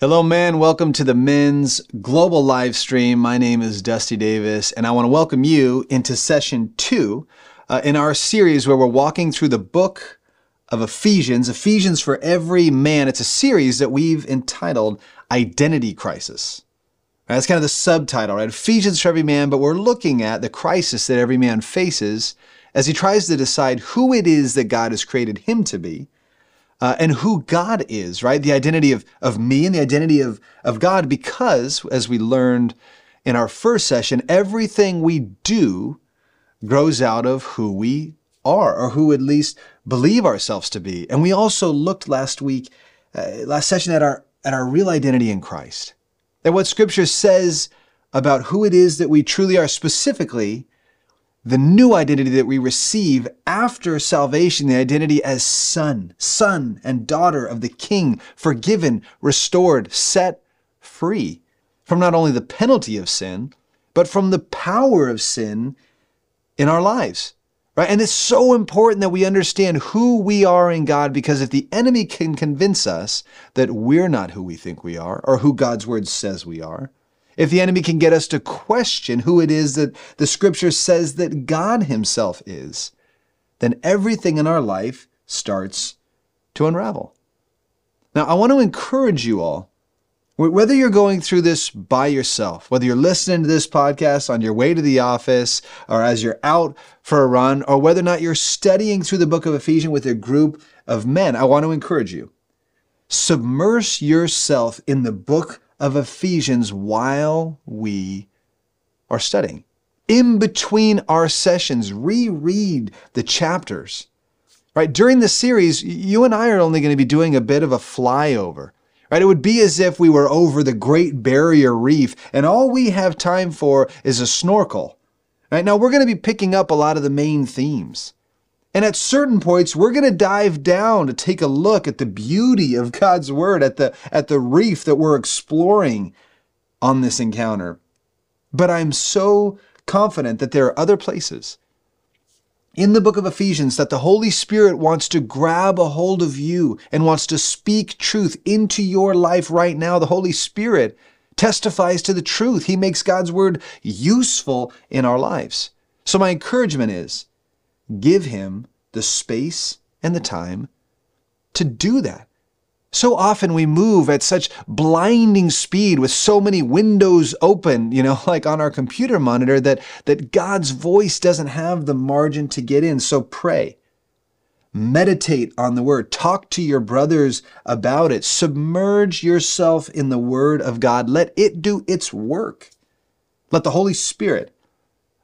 Hello, man. Welcome to the men's global live stream. My name is Dusty Davis, and I want to welcome you into session two uh, in our series where we're walking through the book of Ephesians, Ephesians for Every Man. It's a series that we've entitled Identity Crisis. Right, that's kind of the subtitle, right? Ephesians for Every Man, but we're looking at the crisis that every man faces as he tries to decide who it is that God has created him to be uh, and who God is, right? The identity of, of me and the identity of, of God, because as we learned in our first session, everything we do grows out of who we are, or who at least believe ourselves to be. And we also looked last week, uh, last session, at our at our real identity in Christ. That what Scripture says about who it is that we truly are, specifically the new identity that we receive after salvation, the identity as son, son and daughter of the King, forgiven, restored, set free from not only the penalty of sin, but from the power of sin in our lives. Right? And it's so important that we understand who we are in God because if the enemy can convince us that we're not who we think we are or who God's word says we are, if the enemy can get us to question who it is that the scripture says that God himself is, then everything in our life starts to unravel. Now, I want to encourage you all, whether you're going through this by yourself, whether you're listening to this podcast on your way to the office or as you're out for a run, or whether or not you're studying through the book of Ephesians with a group of men, I want to encourage you. Submerge yourself in the book of Ephesians while we are studying. In between our sessions, reread the chapters. Right? During the series, you and I are only going to be doing a bit of a flyover. Right? It would be as if we were over the Great Barrier Reef and all we have time for is a snorkel. Right? Now we're going to be picking up a lot of the main themes. And at certain points, we're going to dive down to take a look at the beauty of God's word, at the, at the reef that we're exploring on this encounter. But I'm so confident that there are other places in the book of Ephesians that the Holy Spirit wants to grab a hold of you and wants to speak truth into your life right now. The Holy Spirit testifies to the truth. He makes God's word useful in our lives. So my encouragement is, give him the space and the time to do that. So often we move at such blinding speed with so many windows open, you know, like on our computer monitor that, that God's voice doesn't have the margin to get in. So pray. Meditate on the word. Talk to your brothers about it. Submerge yourself in the word of God. Let it do its work. Let the Holy Spirit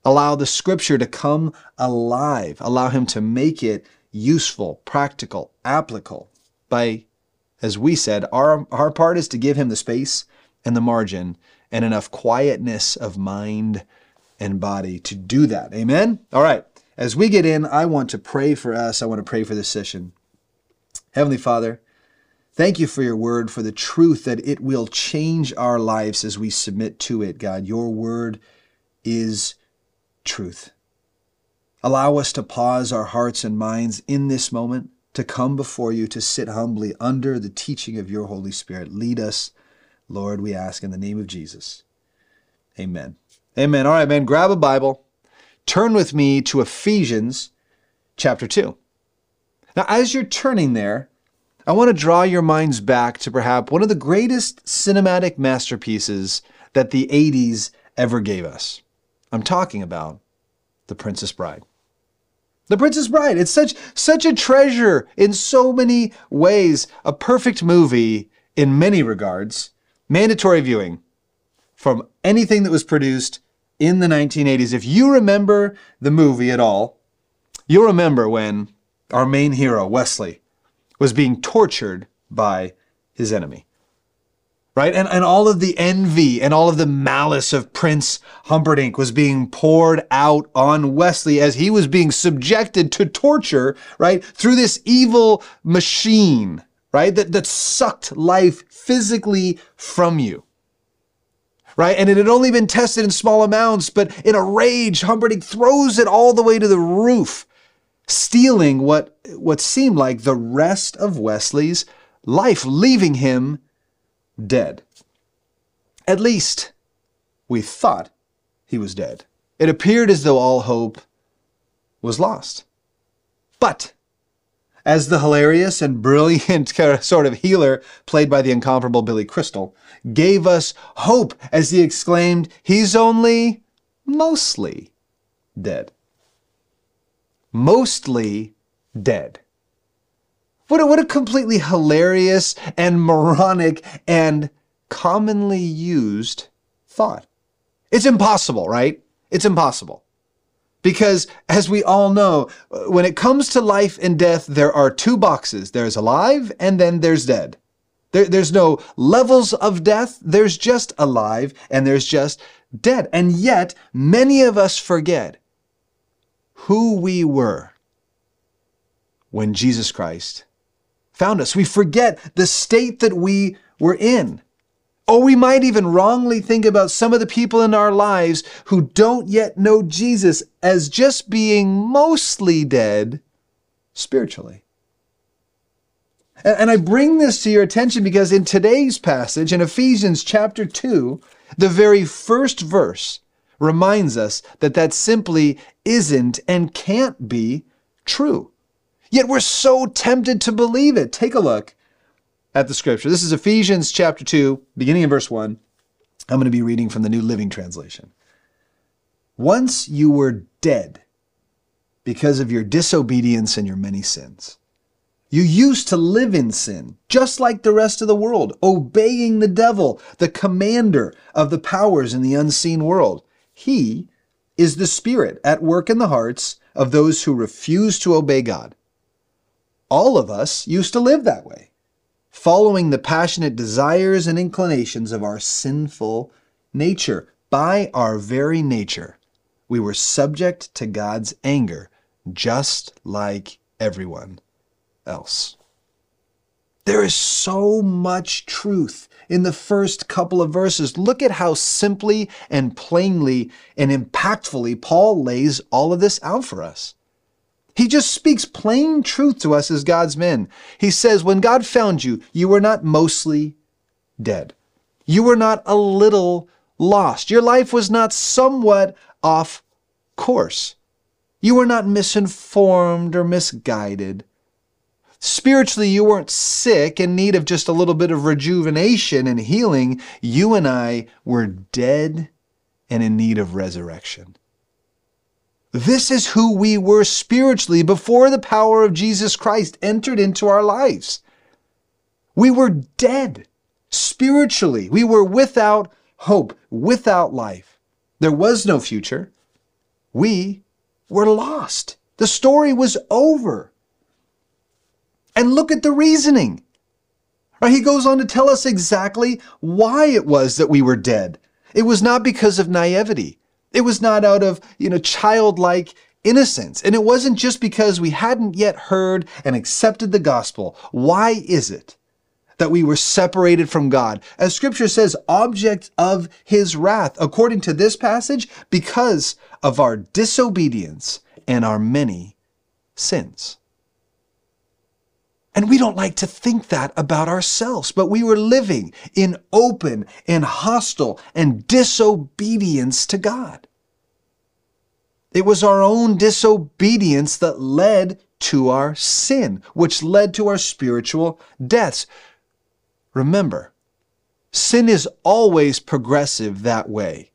Allow the scripture to come alive. Allow him to make it useful, practical, applicable by, as we said, our, our part is to give him the space and the margin and enough quietness of mind and body to do that. Amen? All right. As we get in, I want to pray for us. I want to pray for this session. Heavenly Father, thank you for your word, for the truth that it will change our lives as we submit to it, God. Your word is truth. Allow us to pause our hearts and minds in this moment, to come before you, to sit humbly under the teaching of your Holy Spirit. Lead us, Lord, we ask in the name of Jesus. Amen. Amen. All right, man, grab a Bible. Turn with me to Ephesians chapter 2. Now, as you're turning there, I want to draw your minds back to perhaps one of the greatest cinematic masterpieces that the 80s ever gave us. I'm talking about The Princess Bride. The Princess Bride. It's such such a treasure in so many ways. A perfect movie in many regards. Mandatory viewing from anything that was produced in the 1980s. If you remember the movie at all, you'll remember when our main hero, Westley was being tortured by his enemy right? And, and all of the envy and all of the malice of Prince Humperdinck was being poured out on Westley as he was being subjected to torture, right? Through this evil machine, right? That, that sucked life physically from you. Right? And it had only been tested in small amounts, but in a rage, Humperdinck throws it all the way to the roof, stealing what, what seemed like the rest of Westley's life, leaving him dead. At least, we thought he was dead. It appeared as though all hope was lost. But, as the hilarious and brilliant sort of healer played by the incomparable Billy Crystal gave us hope as he exclaimed, He's only mostly dead. Mostly dead. What a, what a completely hilarious and moronic and commonly used thought. It's impossible, right? It's impossible. Because as we all know, uh, when it comes to life and death, there are two boxes there's alive and then there's dead. There, there's no levels of death, there's just alive and there's just dead. And yet, many of us forget who we were when Jesus Christ found us. We forget the state that we were in. Or we might even wrongly think about some of the people in our lives who don't yet know Jesus as just being mostly dead spiritually. And I bring this to your attention because in today's passage, in Ephesians chapter 2, the very first verse reminds us that that simply isn't and can't be true. Yet we're so tempted to believe it. Take a look at the scripture. This is Ephesians chapter 2, beginning in verse 1. I'm going to be reading from the New Living Translation. Once you were dead because of your disobedience and your many sins. You used to live in sin, just like the rest of the world, obeying the devil, the commander of the powers in the unseen world. He is the spirit at work in the hearts of those who refuse to obey God. All of us used to live that way, following the passionate desires and inclinations of our sinful nature. By our very nature, we were subject to God's anger, just like everyone else. There is so much truth in the first couple of verses. Look at how simply and plainly and impactfully Paul lays all of this out for us. He just speaks plain truth to us as God's men. He says, When God found you, you were not mostly dead. You were not a little lost. Your life was not somewhat off course. You were not misinformed or misguided. Spiritually, you weren't sick in need of just a little bit of rejuvenation and healing. You and I were dead and in need of resurrection. This is who we were spiritually before the power of Jesus Christ entered into our lives. We were dead spiritually. We were without hope, without life. There was no future. We were lost. The story was over. And look at the reasoning. Right, he goes on to tell us exactly why it was that we were dead. It was not because of naivety. It was not out of, you know, childlike innocence. And it wasn't just because we hadn't yet heard and accepted the gospel. Why is it that we were separated from God? As scripture says, object of his wrath, according to this passage, because of our disobedience and our many sins. And we don't like to think that about ourselves, but we were living in open and hostile and disobedience to God. It was our own disobedience that led to our sin, which led to our spiritual deaths. Remember, sin is always progressive that way.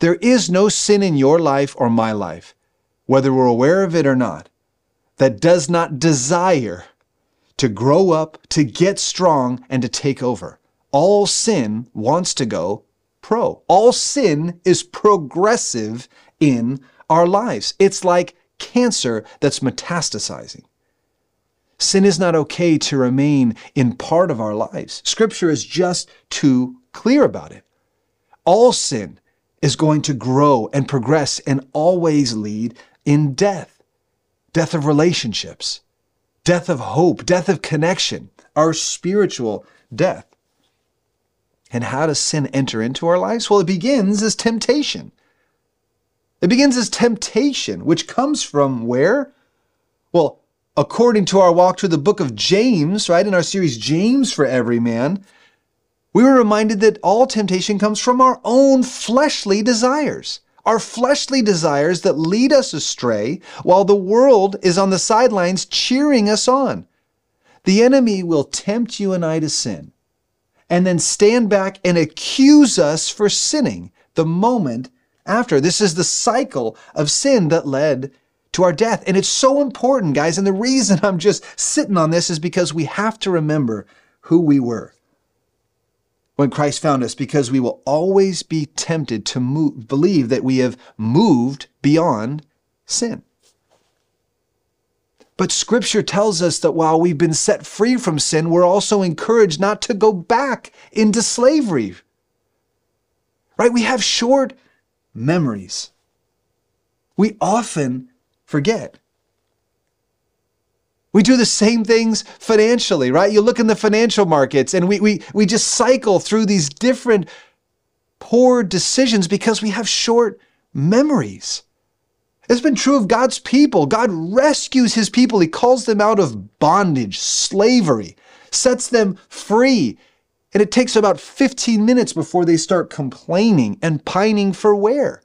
There is no sin in your life or my life, whether we're aware of it or not, that does not desire to grow up, to get strong, and to take over. All sin wants to go pro. All sin is progressive in our lives. It's like cancer that's metastasizing. Sin is not okay to remain in part of our lives. Scripture is just too clear about it. All sin is going to grow and progress and always lead in death death of relationships, death of hope, death of connection, our spiritual death. And how does sin enter into our lives? Well, it begins as temptation. It begins as temptation, which comes from where? Well, according to our walk through the book of James, right, in our series James for Every Man, We were reminded that all temptation comes from our own fleshly desires. Our fleshly desires that lead us astray while the world is on the sidelines cheering us on. The enemy will tempt you and I to sin and then stand back and accuse us for sinning the moment after. This is the cycle of sin that led to our death. And it's so important, guys. And the reason I'm just sitting on this is because we have to remember who we were when Christ found us, because we will always be tempted to move, believe that we have moved beyond sin. But scripture tells us that while we've been set free from sin, we're also encouraged not to go back into slavery. Right? We have short memories. We often forget. We do the same things financially, right? You look in the financial markets and we, we, we just cycle through these different poor decisions because we have short memories. It's been true of God's people. God rescues his people. He calls them out of bondage, slavery, sets them free. And it takes about 15 minutes before they start complaining and pining for where?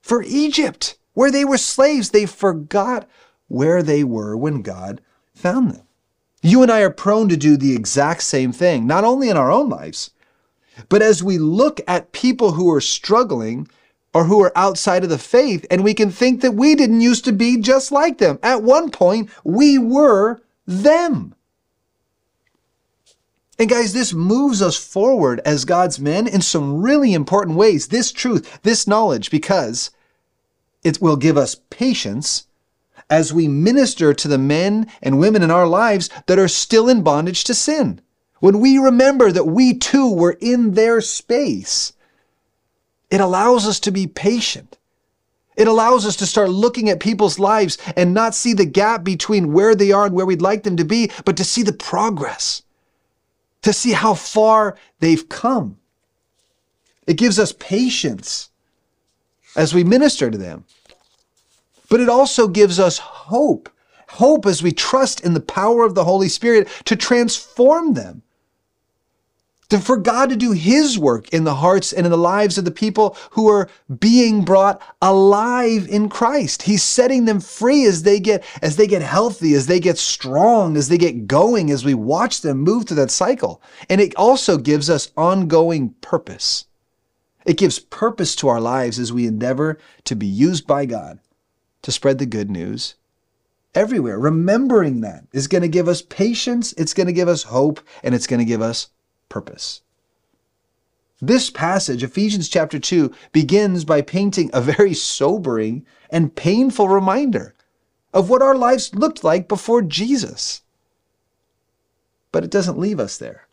For Egypt, where they were slaves. They forgot where they were when God found them. You and I are prone to do the exact same thing, not only in our own lives, but as we look at people who are struggling or who are outside of the faith, and we can think that we didn't used to be just like them. At one point, we were them. And guys, this moves us forward as God's men in some really important ways. This truth, this knowledge, because it will give us patience as we minister to the men and women in our lives that are still in bondage to sin. When we remember that we too were in their space, it allows us to be patient. It allows us to start looking at people's lives and not see the gap between where they are and where we'd like them to be, but to see the progress, to see how far they've come. It gives us patience as we minister to them. But it also gives us hope. Hope as we trust in the power of the Holy Spirit to transform them to, for God to do His work in the hearts and in the lives of the people who are being brought alive in Christ. He's setting them free as they get as they get healthy, as they get strong, as they get going, as we watch them move through that cycle. And it also gives us ongoing purpose. It gives purpose to our lives as we endeavor to be used by God to spread the good news everywhere. Remembering that is going to give us patience, it's going to give us hope, and it's going to give us purpose. This passage, Ephesians chapter 2, begins by painting a very sobering and painful reminder of what our lives looked like before Jesus. But it doesn't leave us there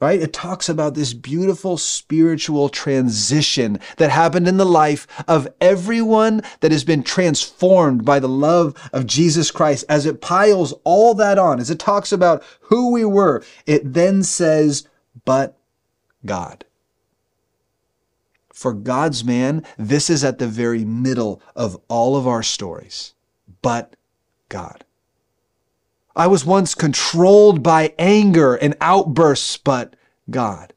right? It talks about this beautiful spiritual transition that happened in the life of everyone that has been transformed by the love of Jesus Christ. As it piles all that on, as it talks about who we were, it then says, but God. For God's man, this is at the very middle of all of our stories. But God. I was once controlled by anger and outbursts, but God.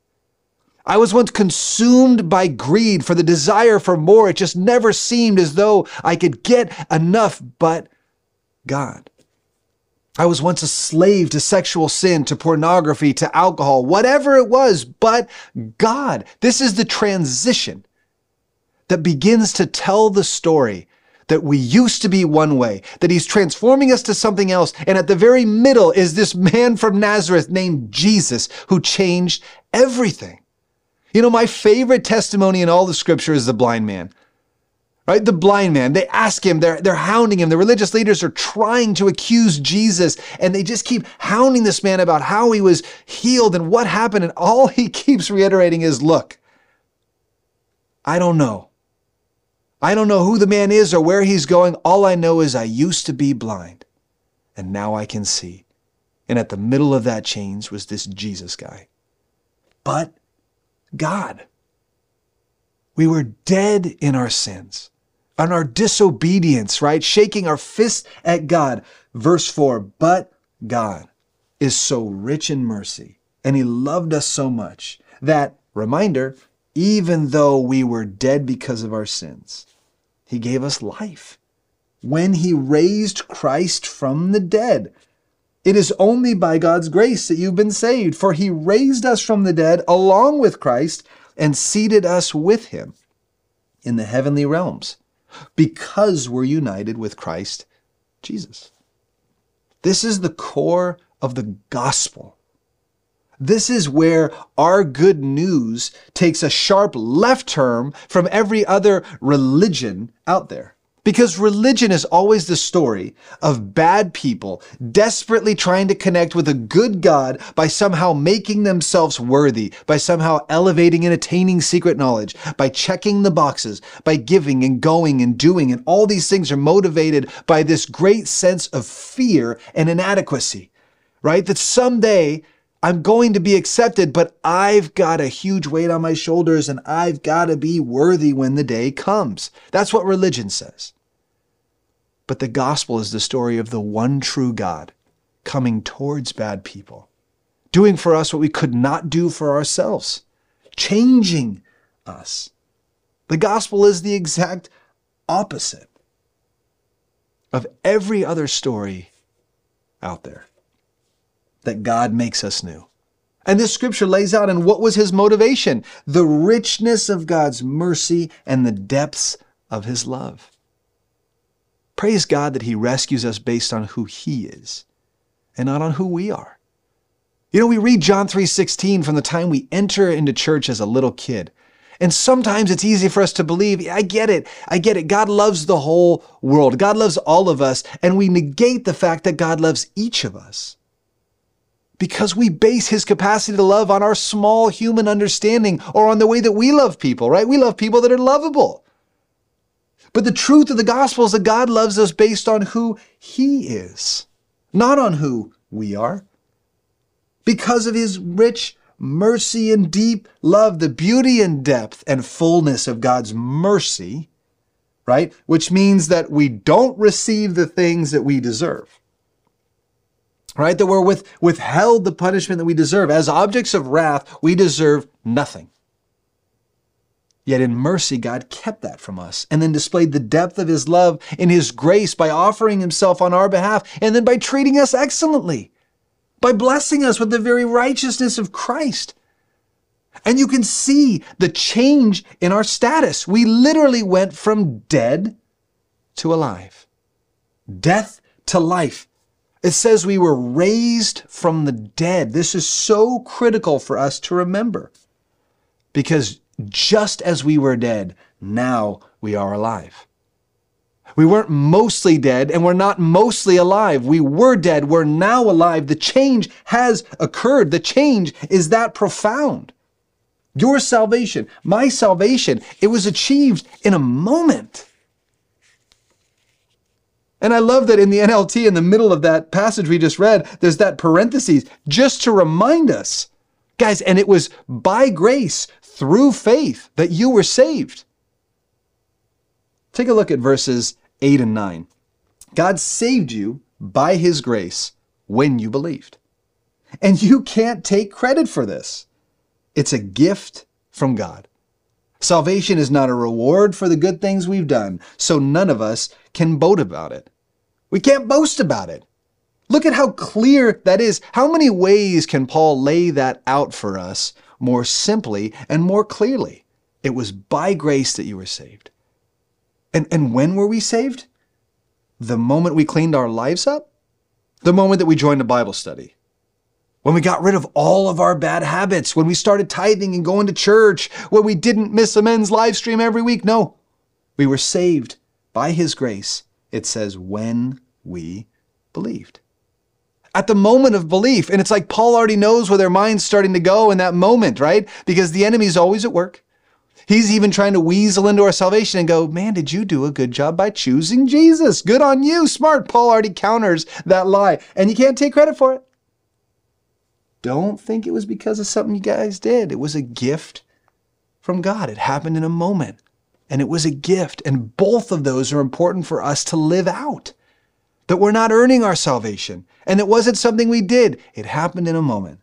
I was once consumed by greed for the desire for more. It just never seemed as though I could get enough, but God. I was once a slave to sexual sin, to pornography, to alcohol, whatever it was, but God. This is the transition that begins to tell the story that we used to be one way, that he's transforming us to something else. And at the very middle is this man from Nazareth named Jesus who changed everything. You know, my favorite testimony in all the scripture is the blind man. Right? The blind man. They ask him, they're, they're hounding him. The religious leaders are trying to accuse Jesus, and they just keep hounding this man about how he was healed and what happened. And all he keeps reiterating is, look, I don't know. I don't know who the man is or where he's going. All I know is I used to be blind, and now I can see. And at the middle of that change was this Jesus guy. But God. We were dead in our sins, on our disobedience, right? Shaking our fists at God. Verse 4 But God is so rich in mercy And he loved us so much that, reminder, even though we were dead because of our sins, he gave us life. When he raised Christ from the dead, it is only by God's grace that you've been saved, for he raised us from the dead along with Christ and seated us with him in the heavenly realms because we're united with Christ Jesus. This is the core of the gospel. This is where our good news takes a sharp left turn from every other religion out there. Because religion is always the story of bad people desperately trying to connect with a good God by somehow making themselves worthy, by somehow elevating and attaining secret knowledge, by checking the boxes, by giving and going and doing. And all these things are motivated by this great sense of fear and inadequacy, right? That someday I'm going to be accepted, but I've got a huge weight on my shoulders and I've got to be worthy when the day comes. That's what religion says. But the gospel is the story of the one true God coming towards bad people, doing for us what we could not do for ourselves, changing us. The gospel is the exact opposite of every other story out there that God makes us new. And this scripture lays out and what was his motivation? The richness of God's mercy and the depths of his love. Praise God that He rescues us based on who He is and not on who we are. You know, we read John 3:16 from the time we enter into church as a little kid. And sometimes it's easy for us to believe, I get it. I get it. God loves the whole world. God loves all of us, and we negate the fact that God loves each of us. Because we base his capacity to love on our small human understanding or on the way that we love people, right? We love people that are lovable. But the truth of the gospel is that God loves us based on who He is, not on who we are. Because of His rich mercy and deep love, the beauty and depth and fullness of God's mercy, right? Which means that we don't receive the things that we deserve. Right? That we're with, withheld the punishment that we deserve. As objects of wrath, we deserve nothing. Yet in mercy, God kept that from us and then displayed the depth of His love in His grace by offering Himself on our behalf and then by treating us excellently, by blessing us with the very righteousness of Christ. And you can see the change in our status. We literally went from dead to alive, death to life. It says we were raised from the dead. This is so critical for us to remember because just as we were dead, now we are alive. We weren't mostly dead and we're not mostly alive. We were dead. We're now alive. The change has occurred. The change is that profound. Your salvation, my salvation, it was achieved in a moment. And I love that in the NLT, in the middle of that passage we just read, there's that parenthesis just to remind us. Guys, and it was by grace through faith that you were saved. Take a look at verses 8 and 9. God saved you by his grace when you believed. And you can't take credit for this. It's a gift from God. Salvation is not a reward for the good things we've done, so none of us can boast about it. We can't boast about it. Look at how clear that is. How many ways can Paul lay that out for us more simply and more clearly. It was by grace that you were saved. And, and when were we saved? The moment we cleaned our lives up? The moment that we joined a Bible study. When we got rid of all of our bad habits, when we started tithing and going to church, when we didn't miss a men's live stream every week. No, we were saved by His grace. It says, when we believed at the moment of belief. And it's like Paul already knows where their mind's starting to go in that moment, right? Because the enemy's always at work. He's even trying to weasel into our salvation and go, man, did you do a good job by choosing Jesus? Good on you. Smart. Paul already counters that lie. And you can't take credit for it. Don't think it was because of something you guys did. It was a gift from God. It happened in a moment. And it was a gift. And both of those are important for us to live out that we're not earning our salvation, and it wasn't something we did. It happened in a moment.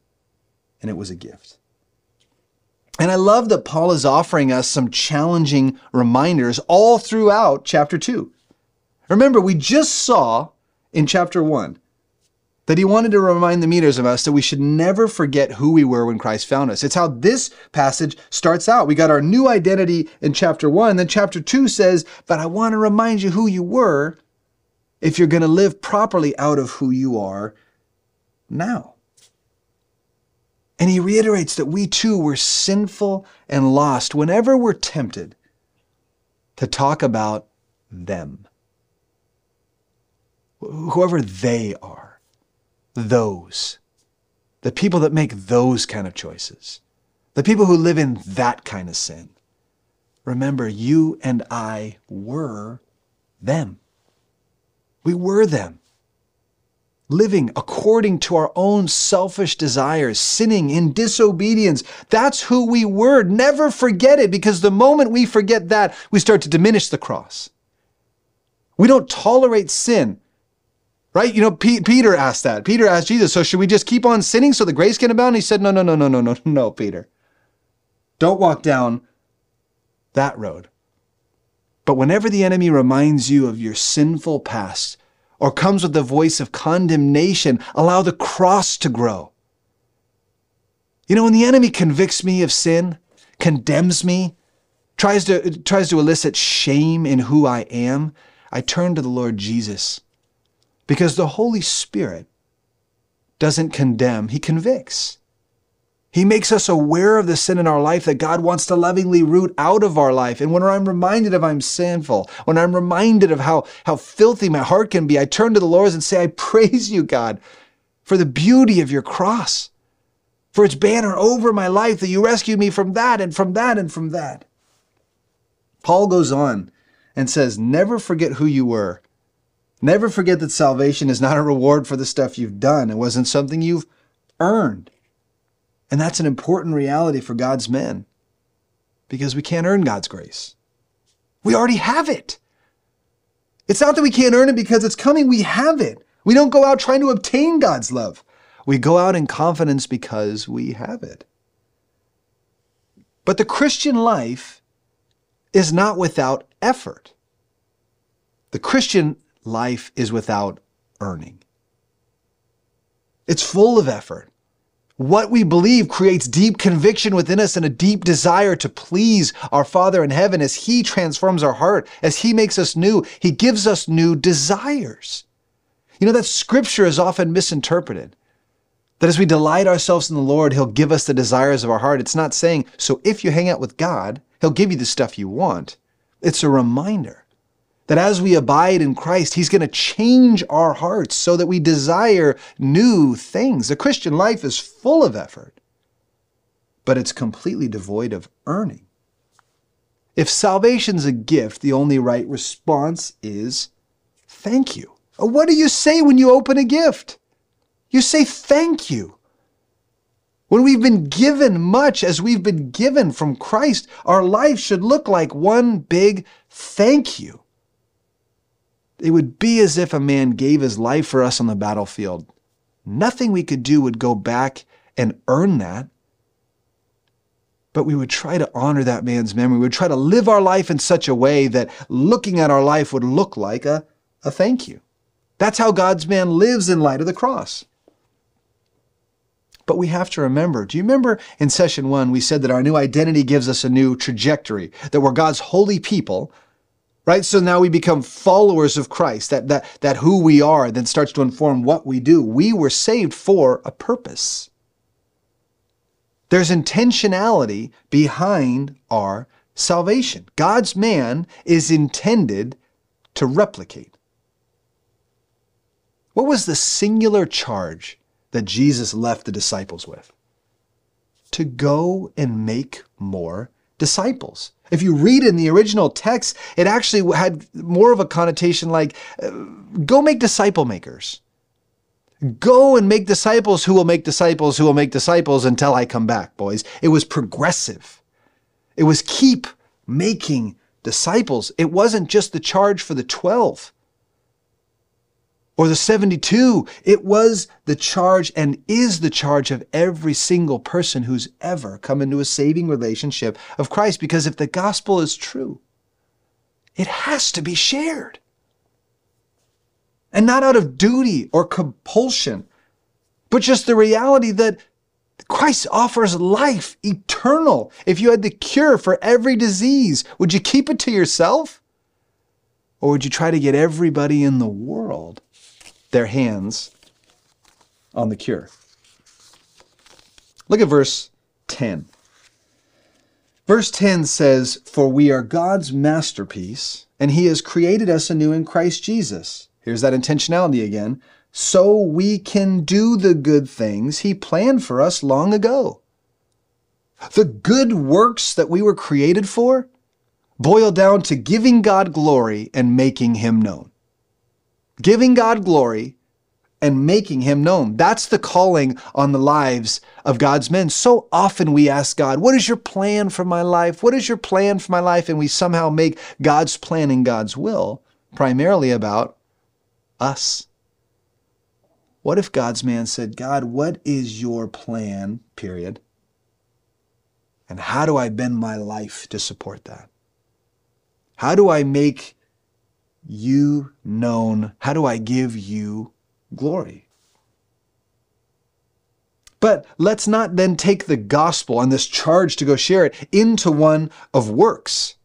and it was a gift. And I love that Paul is offering us some challenging reminders all throughout chapter 2. Remember, we just saw in chapter 1 that he wanted to remind the meters of us that we should never forget who we were when Christ found us. It's how this passage starts out. We got our new identity in chapter 1, then chapter 2 says, But I want to remind you who you were if you're going to live properly out of who you are now. And he reiterates that we too were sinful and lost whenever we're tempted to talk about them. Whoever they are, those, the people that make those kind of choices, the people who live in that kind of sin. Remember, you and I were them. We were them living according to our own selfish desires, sinning in disobedience. That's who we were. Never forget it because the moment we forget that, we start to diminish the cross. We don't tolerate sin. Right? You know, P- Peter asked that. Peter asked Jesus, so should we just keep on sinning so the grace can abound? And he said, no, no, no, no, no, no, no, Peter. Don't walk down that road. But whenever the enemy reminds you of your sinful past, or comes with the voice of condemnation, allow the cross to grow. You know, when the enemy convicts me of sin, condemns me, tries to, tries to elicit shame in who I am, I turn to the Lord Jesus. Because the Holy Spirit doesn't condemn, He convicts. He makes us aware of the sin in our life that God wants to lovingly root out of our life. And when I'm reminded of I'm sinful, when I'm reminded of how, how filthy my heart can be, I turn to the Lord and say, I praise you, God, for the beauty of your cross, for its banner over my life, that you rescued me from that and from that and from that. Paul goes on and says, Never forget who you were. Never forget that salvation is not a reward for the stuff you've done. It wasn't something you've earned. And that's an important reality for God's men because we can't earn God's grace. We already have it. It's not that we can't earn it because it's coming, we have it. We don't go out trying to obtain God's love. We go out in confidence because we have it. But the Christian life is not without effort. The Christian life is without earning. It's full of effort. What we believe creates deep conviction within us and a deep desire to please our Father in heaven as He transforms our heart, as He makes us new. He gives us new desires. You know, that scripture is often misinterpreted. That as we delight ourselves in the Lord, He'll give us the desires of our heart. It's not saying, so if you hang out with God, He'll give you the stuff you want. It's a reminder that as we abide in Christ, He's going to change our hearts so that we desire new things. The Christian life is full of effort, but it's completely devoid of earning. If salvation's a gift, the only right response is thank you. What do you say when you open a gift? You say thank you. When we've been given much as we've been given from Christ, our life should look like one big thank you. It would be as if a man gave his life for us on the battlefield. Nothing we could do would go back and earn that. But we would try to honor that man's memory. We would try to live our life in such a way that looking at our life would look like a, a thank you. That's how God's man lives in light of the cross. But we have to remember do you remember in session one, we said that our new identity gives us a new trajectory, that we're God's holy people right? So now we become followers of Christ. That that that who we are then starts to inform what we do. We were saved for a purpose. There's intentionality behind our salvation. God's man is intended to replicate. What was the singular charge that Jesus left the disciples with? To go and make more disciples. If you read in the original text, it actually had more of a connotation like uh, go make disciple makers. Go and make disciples who will make disciples who will make disciples until I come back, boys. It was progressive. It was keep making disciples. It wasn't just the charge for the 12. Or the 72. It was the charge and is the charge of every single person who's ever come into a saving relationship of Christ. Because if the gospel is true, it has to be shared. And not out of duty or compulsion, but just the reality that Christ offers life eternal. If you had the cure for every disease, would you keep it to yourself? Or would you try to get everybody in the world their hands on the cure? Look at verse 10. Verse 10 says, For we are God's masterpiece, and He has created us anew in Christ Jesus. Here's that intentionality again. So we can do the good things He planned for us long ago. The good works that we were created for boil down to giving God glory and making Him known. Giving God glory and making Him known. That's the calling on the lives of God's men. So often we ask God, What is your plan for my life? What is your plan for my life? And we somehow make God's plan and God's will primarily about us. What if God's man said, God, what is your plan, period? And how do I bend my life to support that? How do I make you known? How do I give you glory? But let's not then take the gospel and this charge to go share it into one of works,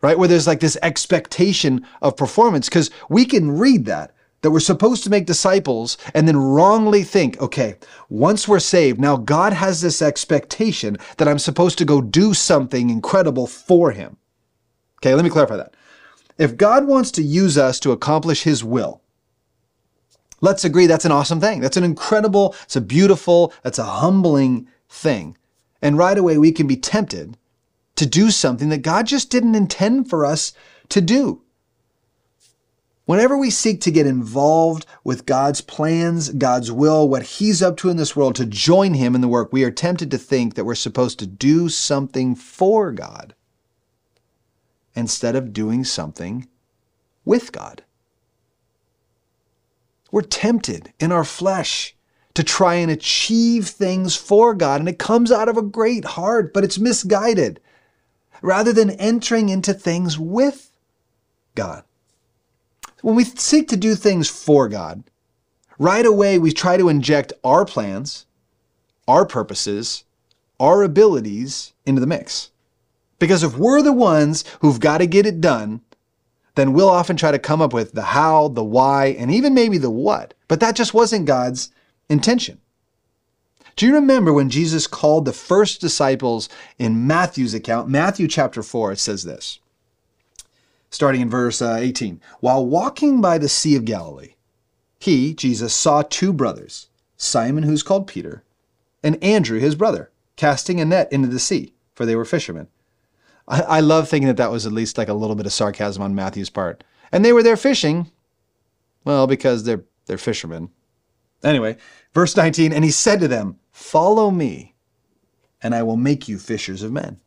right? Where there's like this expectation of performance, because we can read that that we're supposed to make disciples and then wrongly think, okay, once we're saved, now God has this expectation that I'm supposed to go do something incredible for him. Okay, let me clarify that. If God wants to use us to accomplish his will, let's agree that's an awesome thing. That's an incredible, it's a beautiful, that's a humbling thing. And right away, we can be tempted to do something that God just didn't intend for us to do. Whenever we seek to get involved with God's plans, God's will, what He's up to in this world, to join Him in the work, we are tempted to think that we're supposed to do something for God instead of doing something with God. We're tempted in our flesh to try and achieve things for God, and it comes out of a great heart, but it's misguided, rather than entering into things with God. When we seek to do things for God, right away we try to inject our plans, our purposes, our abilities into the mix. Because if we're the ones who've got to get it done, then we'll often try to come up with the how, the why, and even maybe the what. But that just wasn't God's intention. Do you remember when Jesus called the first disciples in Matthew's account? Matthew chapter 4, it says this, starting in verse uh, 18. While walking by the Sea of Galilee, he, Jesus, saw two brothers, Simon, who's called Peter, and Andrew, his brother, casting a net into the sea, for they were fishermen. I, I love thinking that that was at least like a little bit of sarcasm on Matthew's part. And they were there fishing, well, because they're they're fishermen. Anyway, verse 19, and he said to them, Follow me, and I will make you fishers of men.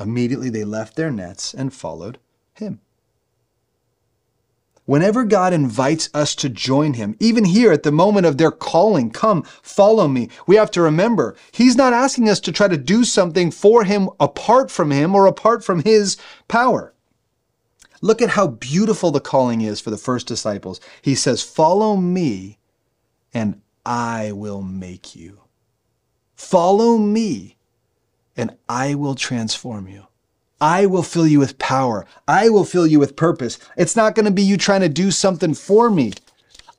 Immediately they left their nets and followed him. Whenever God invites us to join Him, even here at the moment of their calling, come, follow me, we have to remember He's not asking us to try to do something for Him apart from Him or apart from His power. Look at how beautiful the calling is for the first disciples. He says, Follow me, and I will make you. Follow me, and I will transform you. I will fill you with power. I will fill you with purpose. It's not going to be you trying to do something for me.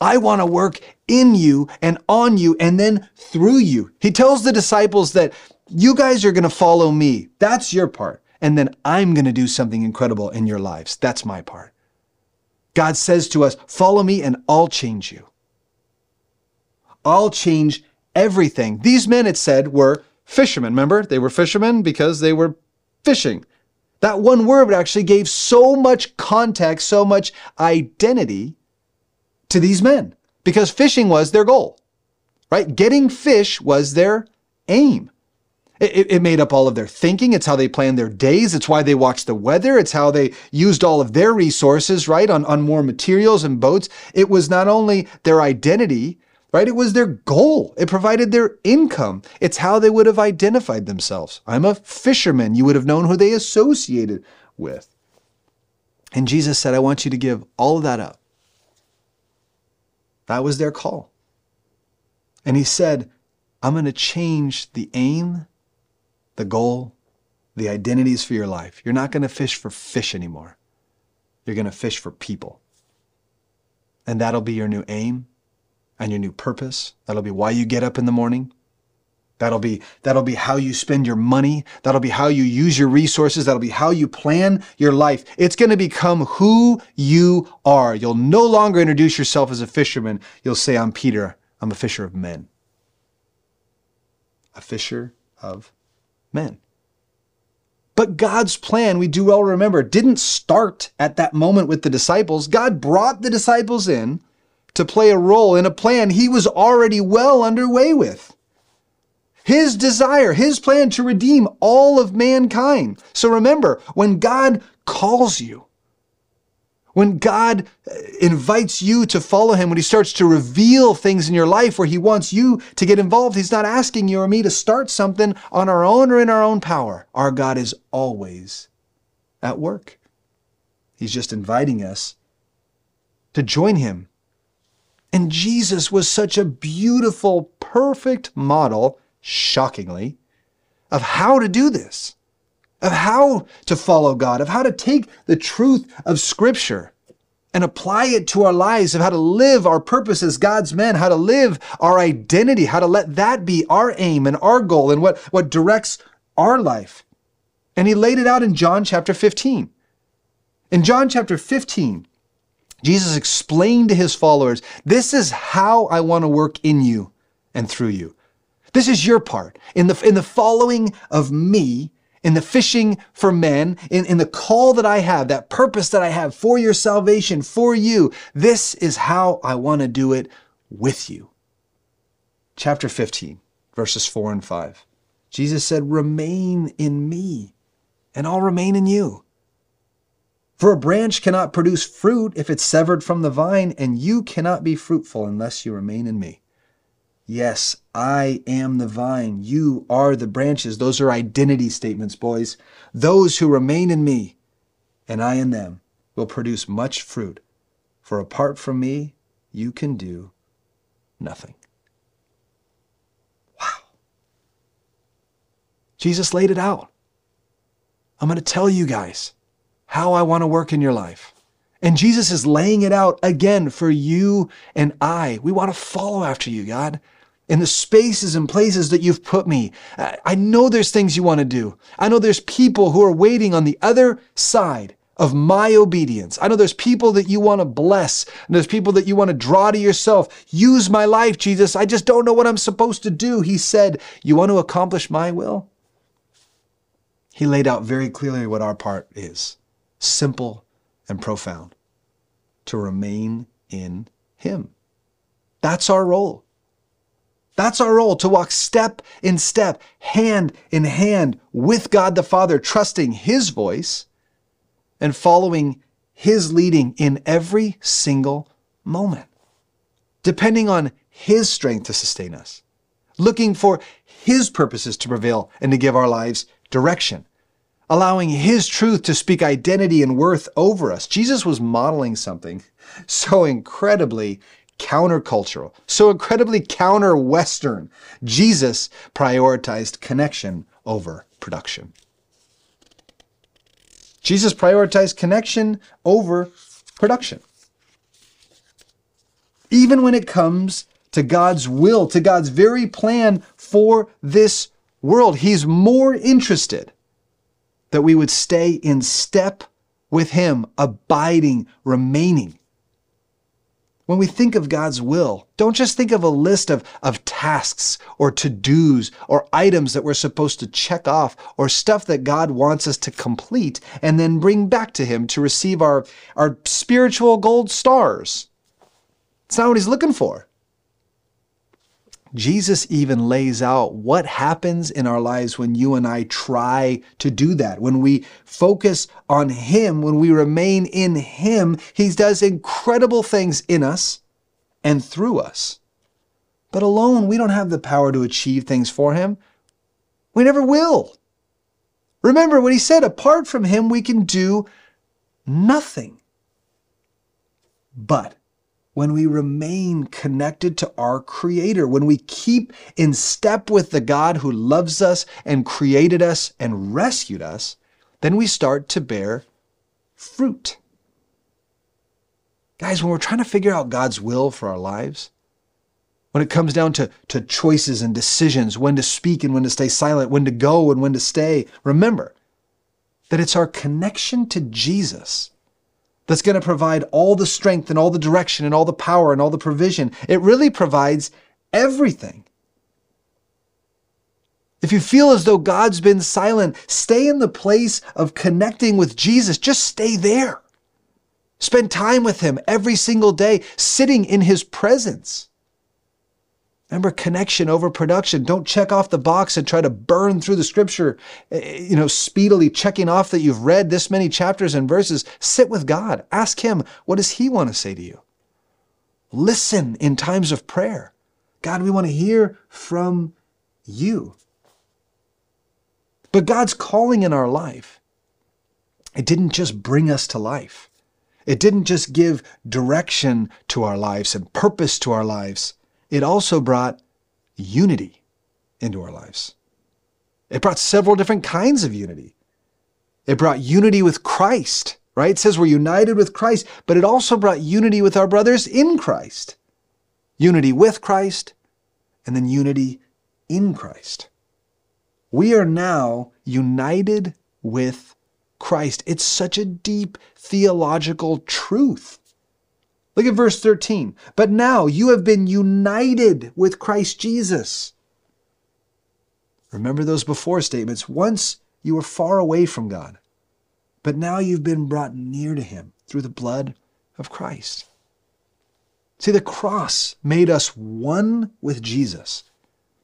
I want to work in you and on you and then through you. He tells the disciples that you guys are going to follow me. That's your part. And then I'm going to do something incredible in your lives. That's my part. God says to us, follow me and I'll change you. I'll change everything. These men, it said, were fishermen. Remember, they were fishermen because they were fishing. That one word actually gave so much context, so much identity to these men because fishing was their goal, right? Getting fish was their aim. It, it, made up all of their thinking. It's how they planned their days. It's why they watched the weather. It's how they used all of their resources, right, on, on more materials and boats. It was not only their identity, right? It was their goal. It provided their income. It's how they would have identified themselves. I'm a fisherman. You would have known who they associated with. And Jesus said, I want you to give all of that up. That was their call. And he said, I'm going to change the aim, the goal, the identities for your life. You're not going to fish for fish anymore. You're going to fish for people. And that'll be your new aim and your new purpose. That'll be why you get up in the morning. That'll be that'll be how you spend your money. That'll be how you use your resources. That'll be how you plan your life. It's going to become who you are. You'll no longer introduce yourself as a fisherman. You'll say I'm Peter. I'm a fisher of men. A fisher of men. But God's plan, we do well remember, didn't start at that moment with the disciples. God brought the disciples in to play a role in a plan he was already well underway with. His desire, his plan to redeem all of mankind. So remember, when God calls you, when God uh, invites you to follow him, when he starts to reveal things in your life where he wants you to get involved, he's not asking you or me to start something on our own or in our own power. Our God is always at work. He's just inviting us to join him and Jesus was such a beautiful, perfect model, shockingly, of how to do this, of how to follow God, of how to take the truth of Scripture and apply it to our lives, of how to live our purpose as God's men, how to live our identity, how to let that be our aim and our goal and what, what directs our life. And he laid it out in John chapter 15. In John chapter 15, Jesus explained to his followers, This is how I want to work in you and through you. This is your part. In the, in the following of me, in the fishing for men, in, in the call that I have, that purpose that I have for your salvation, for you, this is how I want to do it with you. Chapter 15, verses 4 and 5. Jesus said, Remain in me, and I'll remain in you. For a branch cannot produce fruit if it's severed from the vine, and you cannot be fruitful unless you remain in me. Yes, I am the vine. You are the branches. Those are identity statements, boys. Those who remain in me and I in them will produce much fruit. For apart from me, you can do nothing. Wow. Jesus laid it out. I'm going to tell you guys how I want to work in your life. And Jesus is laying it out again for you and I. We want to follow after you, God. In the spaces and places that you've put me. I know there's things you want to do. I know there's people who are waiting on the other side of my obedience. I know there's people that you want to bless, and there's people that you want to draw to yourself. Use my life, Jesus. I just don't know what I'm supposed to do. He said, You want to accomplish my will? He laid out very clearly what our part is simple and profound to remain in Him. That's our role. That's our role to walk step in step, hand in hand with God the Father, trusting His voice and following His leading in every single moment, depending on His strength to sustain us, looking for His purposes to prevail and to give our lives direction allowing His truth to speak identity and worth over us. Jesus was modeling something so incredibly countercultural, so incredibly counter Western. Jesus prioritized connection over production. Jesus prioritized connection over production. Even when it comes to God's will, to God's very plan for this world, He's more interested that we would stay in step with Him, abiding, remaining. When we think of God's will, don't just think of a list of, of tasks or to dos or items that we're supposed to check off or stuff that God wants us to complete and then bring back to Him to receive our, our spiritual gold stars. It's not what He's looking for. Jesus even lays out what happens in our lives when you and I try to do that. When we focus on Him, when we remain in Him, He does incredible things in us and through us. But alone, we don't have the power to achieve things for Him. We never will. Remember what He said apart from Him, we can do nothing. But when we remain connected to our Creator, when we keep in step with the God who loves us and created us and rescued us, then we start to bear fruit. Guys, when we're trying to figure out God's will for our lives, when it comes down to, to choices and decisions, when to speak and when to stay silent, when to go and when to stay, remember that it's our connection to Jesus that's going to provide all the strength and all the direction and all the power and all the provision. It really provides everything. If you feel as though God's been silent, stay in the place of connecting with Jesus. Just stay there. Spend time with Him every single day, sitting in His presence. Remember connection over production. Don't check off the box and try to burn through the scripture, eh, eh, you know, speedily checking off that you've read this many chapters and verses. Sit with God. Ask Him, what does He want to say to you? Listen in times of prayer. God, we want to hear from you. But God's calling in our life, it didn't just bring us to life. It didn't just give direction to our lives and purpose to our lives it also brought unity into our lives. It brought several different kinds of unity. It brought unity with Christ, right? It says we're united with Christ, but it also brought unity with our brothers in Christ. Unity with Christ, and then unity in Christ. We are now united with Christ. It's such a deep theological truth. Look at verse 13. But now you have been united with Christ Jesus. Remember those before statements. Once you were far away from God, but now you've been brought near to Him through the blood of Christ. See, the cross made us one with Jesus.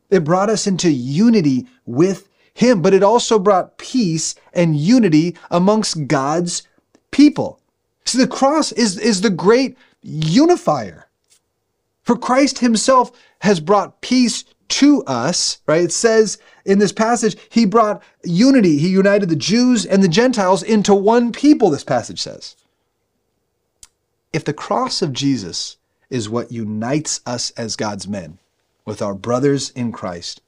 It brought us into unity with Him, but it also brought peace and unity amongst God's people. See, the cross is, is the great unifier. For Christ himself has brought peace to us, right? It says in this passage, he brought unity. He united the Jews and the Gentiles into one people, this passage says. If the cross of Jesus is what unites us as God's men with our brothers in Christ,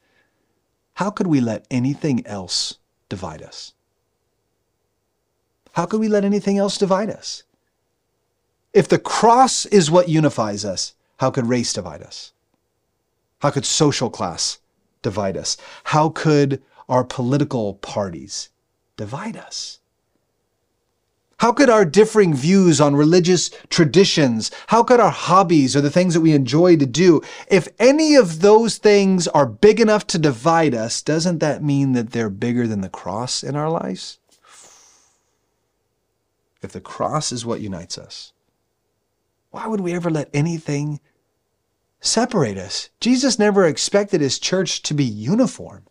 how could we let anything else divide us? How could we let anything else divide us? If the cross is what unifies us, how could race divide us? How could social class divide us? How could our political parties divide us? How could our differing views on religious traditions, how could our hobbies or the things that we enjoy to do, if any of those things are big enough to divide us, doesn't that mean that they're bigger than the cross in our lives? If the cross is what unites us, why would we ever let anything separate us? Jesus never expected his church to be uniform.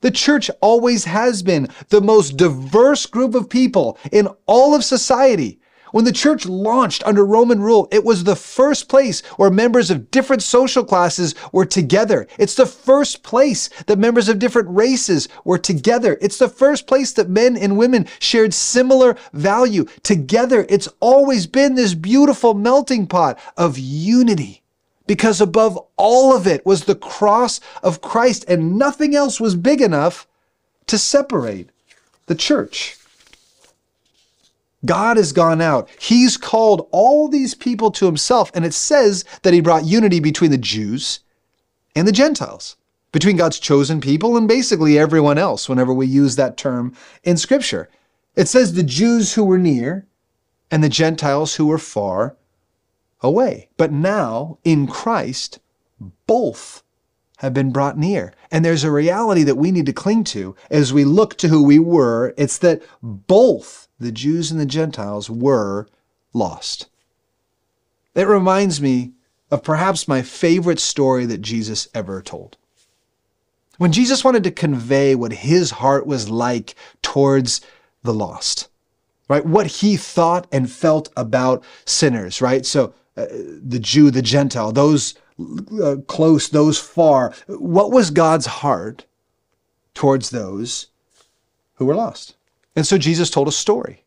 The church always has been the most diverse group of people in all of society. When the church launched under Roman rule, it was the first place where members of different social classes were together. It's the first place that members of different races were together. It's the first place that men and women shared similar value together. It's always been this beautiful melting pot of unity because above all of it was the cross of Christ and nothing else was big enough to separate the church. God has gone out. He's called all these people to himself. And it says that he brought unity between the Jews and the Gentiles, between God's chosen people and basically everyone else whenever we use that term in Scripture. It says the Jews who were near and the Gentiles who were far away. But now, in Christ, both have been brought near. And there's a reality that we need to cling to as we look to who we were. It's that both the Jews and the Gentiles were lost. It reminds me of perhaps my favorite story that Jesus ever told. When Jesus wanted to convey what his heart was like towards the lost, right? What he thought and felt about sinners, right? So uh, the Jew, the Gentile, those uh, close, those far. What was God's heart towards those who were lost? And so Jesus told a story.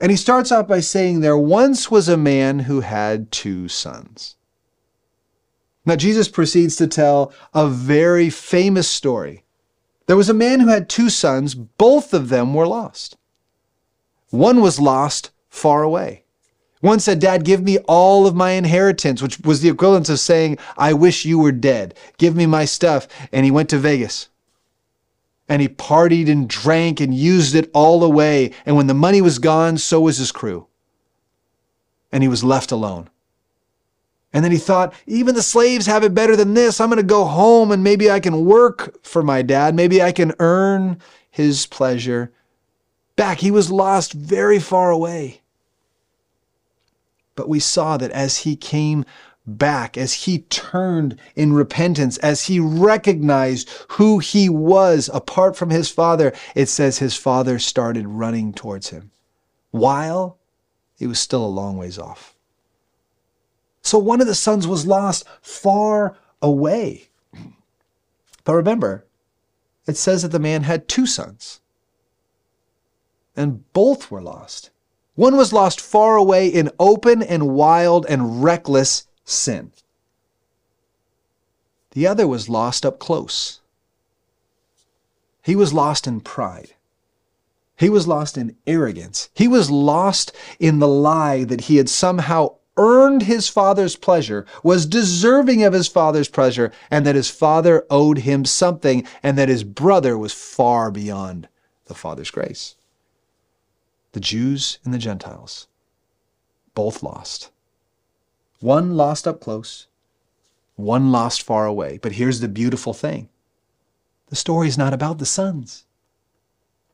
And he starts out by saying, There once was a man who had two sons. Now, Jesus proceeds to tell a very famous story. There was a man who had two sons, both of them were lost. One was lost far away. One said, Dad, give me all of my inheritance, which was the equivalent of saying, I wish you were dead. Give me my stuff. And he went to Vegas. And he partied and drank and used it all away. And when the money was gone, so was his crew. And he was left alone. And then he thought, even the slaves have it better than this. I'm going to go home and maybe I can work for my dad. Maybe I can earn his pleasure back. He was lost very far away. But we saw that as he came back, as he turned in repentance, as he recognized who he was apart from his father, it says his father started running towards him while he was still a long ways off. So one of the sons was lost far away. But remember, it says that the man had two sons, and both were lost. One was lost far away in open and wild and reckless sin. The other was lost up close. He was lost in pride. He was lost in arrogance. He was lost in the lie that he had somehow earned his father's pleasure, was deserving of his father's pleasure, and that his father owed him something, and that his brother was far beyond the father's grace. The Jews and the Gentiles, both lost. One lost up close, one lost far away. But here's the beautiful thing the story is not about the sons.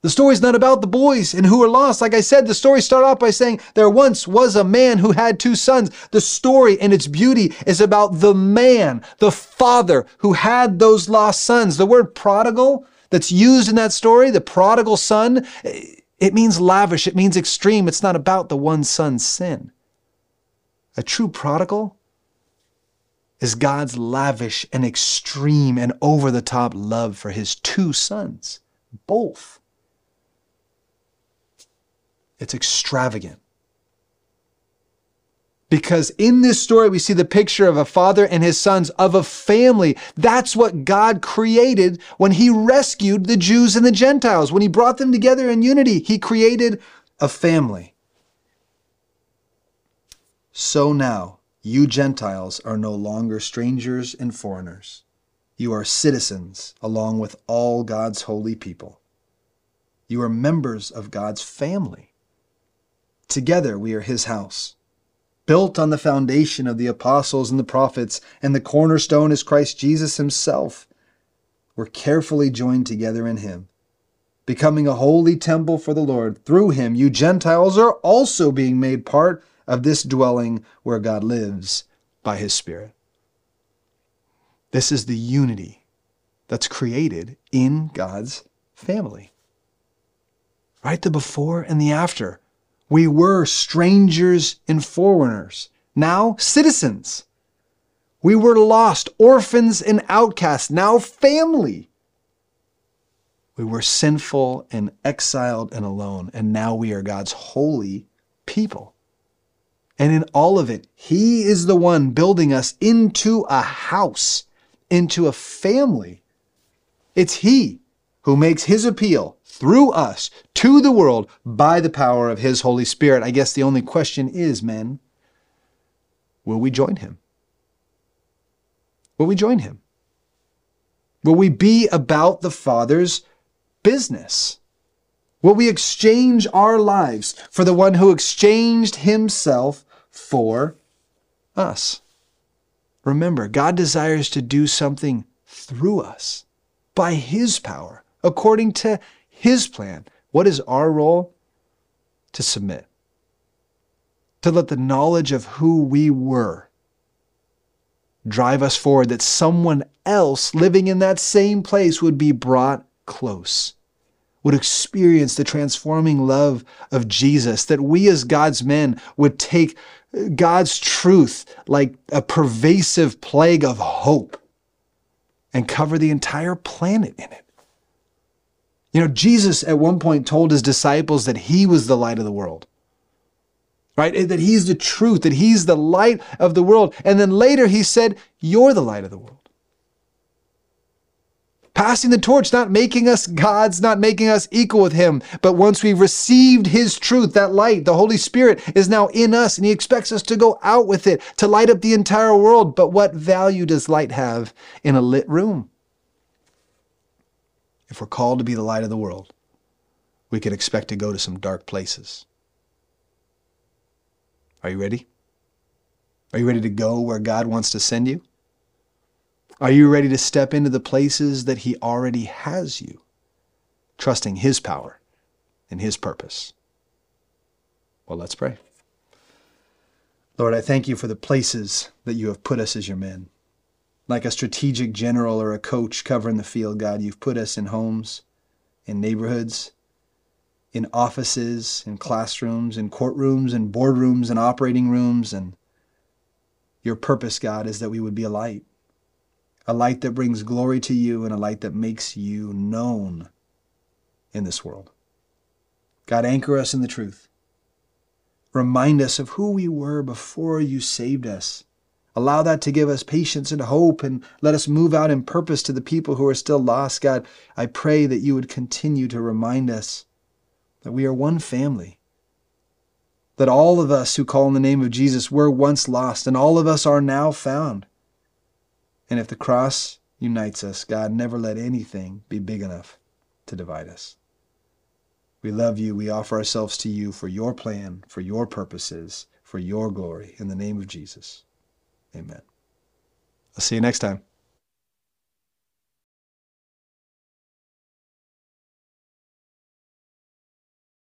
The story's not about the boys and who are lost. Like I said, the story started off by saying there once was a man who had two sons. The story and its beauty is about the man, the father who had those lost sons. The word prodigal that's used in that story, the prodigal son, it means lavish, it means extreme. It's not about the one son's sin. A true prodigal is God's lavish and extreme and over the top love for his two sons, both. It's extravagant. Because in this story, we see the picture of a father and his sons, of a family. That's what God created when he rescued the Jews and the Gentiles. When he brought them together in unity, he created a family. So now, you Gentiles are no longer strangers and foreigners. You are citizens along with all God's holy people. You are members of God's family. Together we are his house, built on the foundation of the apostles and the prophets, and the cornerstone is Christ Jesus himself. We're carefully joined together in him, becoming a holy temple for the Lord. Through him, you Gentiles are also being made part of this dwelling where God lives by his Spirit. This is the unity that's created in God's family. Right? The before and the after we were strangers and foreigners, now citizens. We were lost, orphans and outcasts, now family. We were sinful and exiled and alone, and now we are God's holy people. And in all of it, He is the one building us into a house, into a family. It's He who makes His appeal through us to the world by the power of His Holy Spirit. I guess the only question is, men, will we join Him? Will we join Him? Will we be about the Father's business? Will we exchange our lives for the one who exchanged Himself for us? Remember, God desires to do something through us by His power, according to his plan. What is our role? To submit. To let the knowledge of who we were drive us forward, that someone else living in that same place would be brought close, would experience the transforming love of Jesus, that we as God's men would take God's truth like a pervasive plague of hope and cover the entire planet in it. You know, Jesus at one point told his disciples that he was the light of the world right? That he's the truth, that he's the light of the world. And then later he said, You're the light of the world. Passing the torch, not making us gods, not making us equal with him. But once we've received his truth, that light, the Holy Spirit is now in us, and he expects us to go out with it, to light up the entire world. But what value does light have in a lit room? If we're called to be the light of the world, we can expect to go to some dark places. Are you ready? Are you ready to go where God wants to send you? Are you ready to step into the places that He already has you, trusting His power and His purpose? Well, let's pray. Lord, I thank you for the places that you have put us as your men. Like a strategic general or a coach covering the field, God, you've put us in homes, in neighborhoods, in offices, in classrooms, in courtrooms, in boardrooms, in operating rooms. And your purpose, God, is that we would be a light, a light that brings glory to you and a light that makes you known in this world. God, anchor us in the truth. Remind us of who we were before you saved us. Allow that to give us patience and hope and let us move out in purpose to the people who are still lost. God, I pray that you would continue to remind us that we are one family. That all of us who call in the name of Jesus were once lost, and all of us are now found. And if the cross unites us, God, never let anything be big enough to divide us. We love you. We offer ourselves to you for your plan, for your purposes, for your glory. In the name of Jesus. Amen. I'll see you next time.